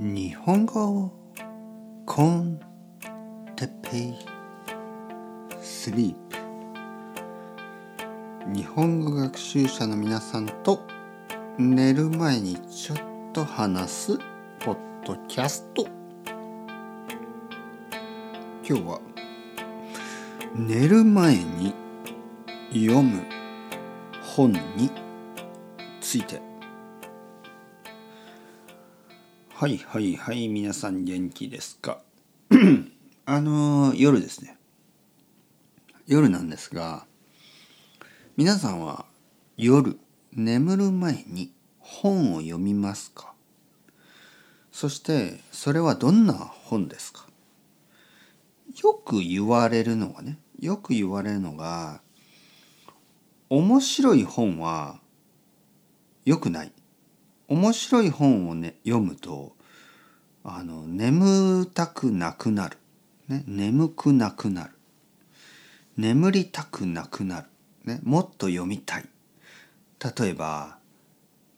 日本語コンテペイスリープ。日本語学習者の皆さんと寝る前にちょっと話すポッドキャスト。今日は寝る前に読む本について。はいはいはい皆さん元気ですか？あの夜ですね。夜なんですが皆さんは夜眠る前に本を読みますか？そしてそれはどんな本ですか？よく言われるのがねよく言われるのが面白い本は良くない。面白い本をね読むとあの眠たくなくなる、ね、眠くなくなる。眠りたくなくなる、ね、もっと読みたい。例えば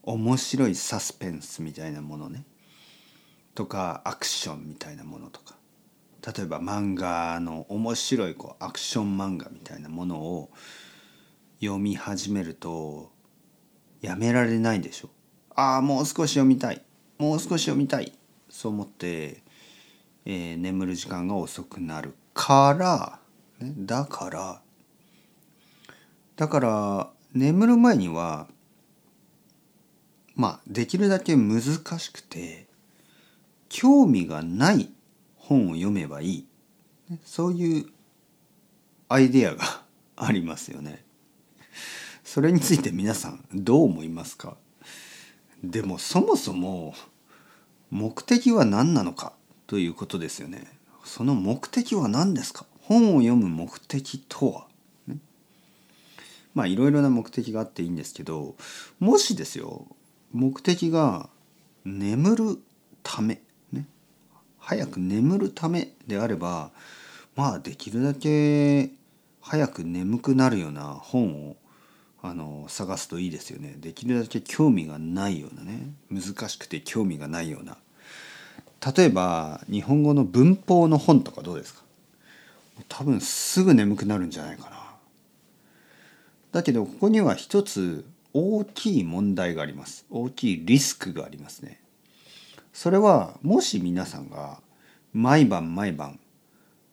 面白いサスペンスみたいなものね。とかアクションみたいなものとか。例えば漫画の面白いこうアクション漫画みたいなものを読み始めるとやめられないでしょ。ああもう少し読みたい。もう少し読みたい。そう思って、えー、眠る時間が遅くなるから、ね、だからだから眠る前にはまあできるだけ難しくて興味がない本を読めばいい。そういうアイデアが ありますよね。それについて皆さんどう思いますか？でもそもそも目的は何なのかということですよね。その目的は何ですか？本を読む目的とは、ね、まあいろいろな目的があっていいんですけどもしですよ目的が眠るため、ね、早く眠るためであればまあできるだけ早く眠くなるような本をあの探すといいですよね。できるだけ興味がないようなね。難しくて興味がないような。例えば日本語の文法の本とかどうですか？多分すぐ眠くなるんじゃないかな。だけどここには一つ大きい問題があります。大きいリスクがありますね。それはもし皆さんが毎晩毎晩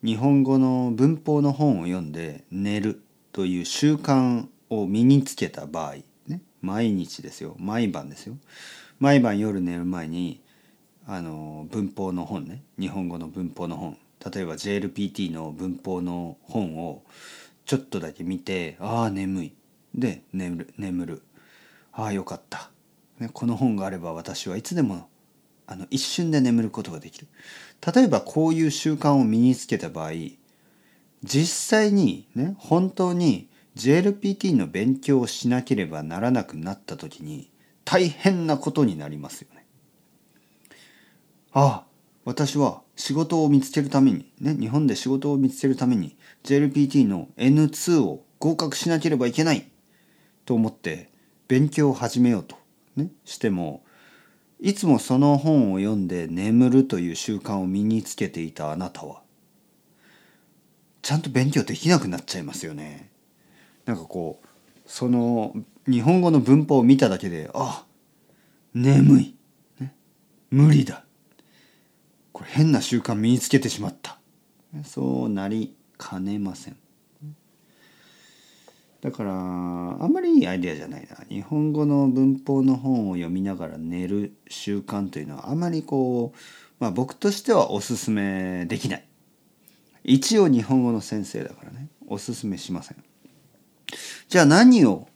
日本語の文法の本を読んで寝るという習慣を身につけた場合、ね、毎日ですよ。毎晩ですよ。毎晩夜寝る前にあの文法の本ね。日本語の文法の本。例えば JLPT の文法の本をちょっとだけ見てああ眠い。で眠る眠る。ああよかった、ね、この本があれば私はいつでもあの一瞬で眠ることができる。例えばこういう習慣を身につけた場合実際にね本当に JLPT の勉強をしなければならなくなった時に大変なことになりますよね。ああ私は仕事を見つけるためにね日本で仕事を見つけるために JLPT の N2 を合格しなければいけないと思って勉強を始めようと、ね、してもいつもその本を読んで眠るという習慣を身につけていたあなたはちゃんと勉強できなくなっちゃいますよね。なんかこうその日本語の文法を見ただけであ眠い、ね、無理だ。これ変な習慣身につけてしまった。そうなりかねません。だからあんまりいいアイデアじゃないな。日本語の文法の本を読みながら寝る習慣というのはあまりこう、まあ、僕としてはおすすめできない。一応日本語の先生だからね。おすすめしません。じゃあ何を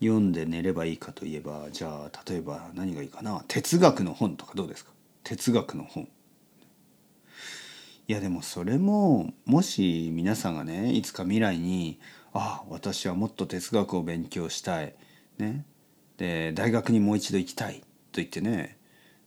読んで寝ればいいかといえばじゃあ例えば何がいいかな？哲学の本とかどうですか？哲学の本。いやでもそれももし皆さんがねいつか未来にああ私はもっと哲学を勉強したい。ね？で大学にもう一度行きたい。と言ってね。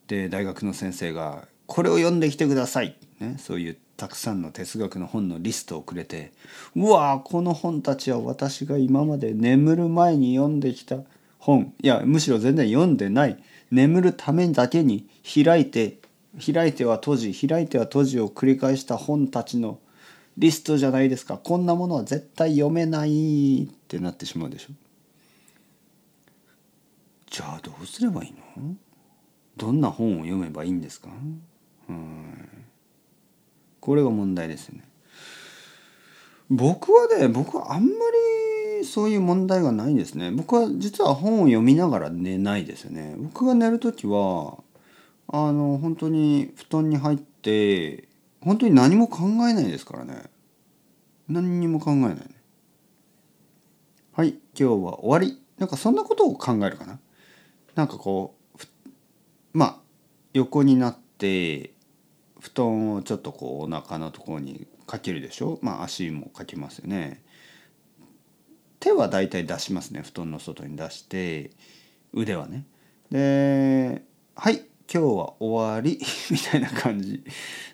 で大学の先生がこれを読んできてください、ね、そういうたくさんの哲学の本のリストをくれてうわこの本たちは私が今まで眠る前に読んできた本。いやむしろ全然読んでない。眠るためだけに開いて開いては閉じ開いては閉じを繰り返した本たちのリストじゃないですか。こんなものは絶対読めないってなってしまうでしょ。じゃあどうすればいいの？どんな本を読めばいいんですか？うん。これが問題ですね。僕はね僕はあんまりそういう問題がないですね。僕は実は本を読みながら寝ないですよね。僕が寝る時はあの本当に布団に入って本当に何も考えないですからね。何にも考えないね。はい今日は終わり。なんかそんなことを考えるかな。なんかこうまあ横になって布団をちょっとこうお腹のところにかけるでしょ？まあ足もかけますよね。手はだいたい出しますね布団の外に出して腕はね。ではい今日は終わり みたいな感じ。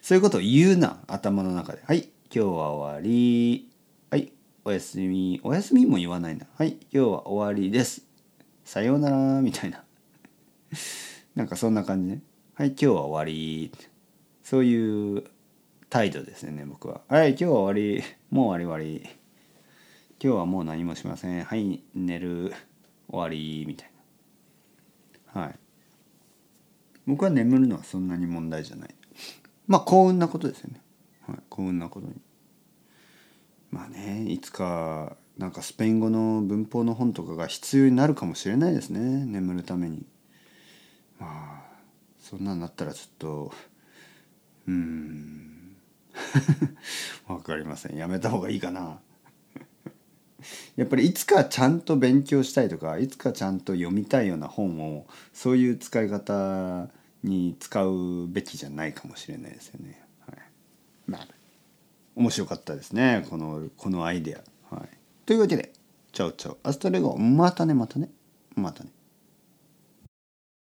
そういうことを言うな頭の中で。はい今日は終わり。はいおやすみ。おやすみも言わないな。はい今日は終わりです。さようならみたいな。なんかそんな感じね。はい今日は終わり。そういう態度ですね僕は。はい今日は終わりもう終わり終わり。今日はもう何もしません。はい寝る終わりみたいな。はい。僕は眠るのはそんなに問題じゃない。まあ幸運なことですよね、はい、幸運なことに。まあねいつかなんかスペイン語の文法の本とかが必要になるかもしれないですね。眠るために。まあそんなんなったらちょっとうん。わかりません。やめた方がいいかな。やっぱりいつかちゃんと勉強したいとかいつかちゃんと読みたいような本をそういう使い方に使うべきじゃないかもしれないですよね。はい、まあ面白かったですね。このこのアイデア。はい、というわけで Ciao ciao。 Hasta luego またねまたね。またね。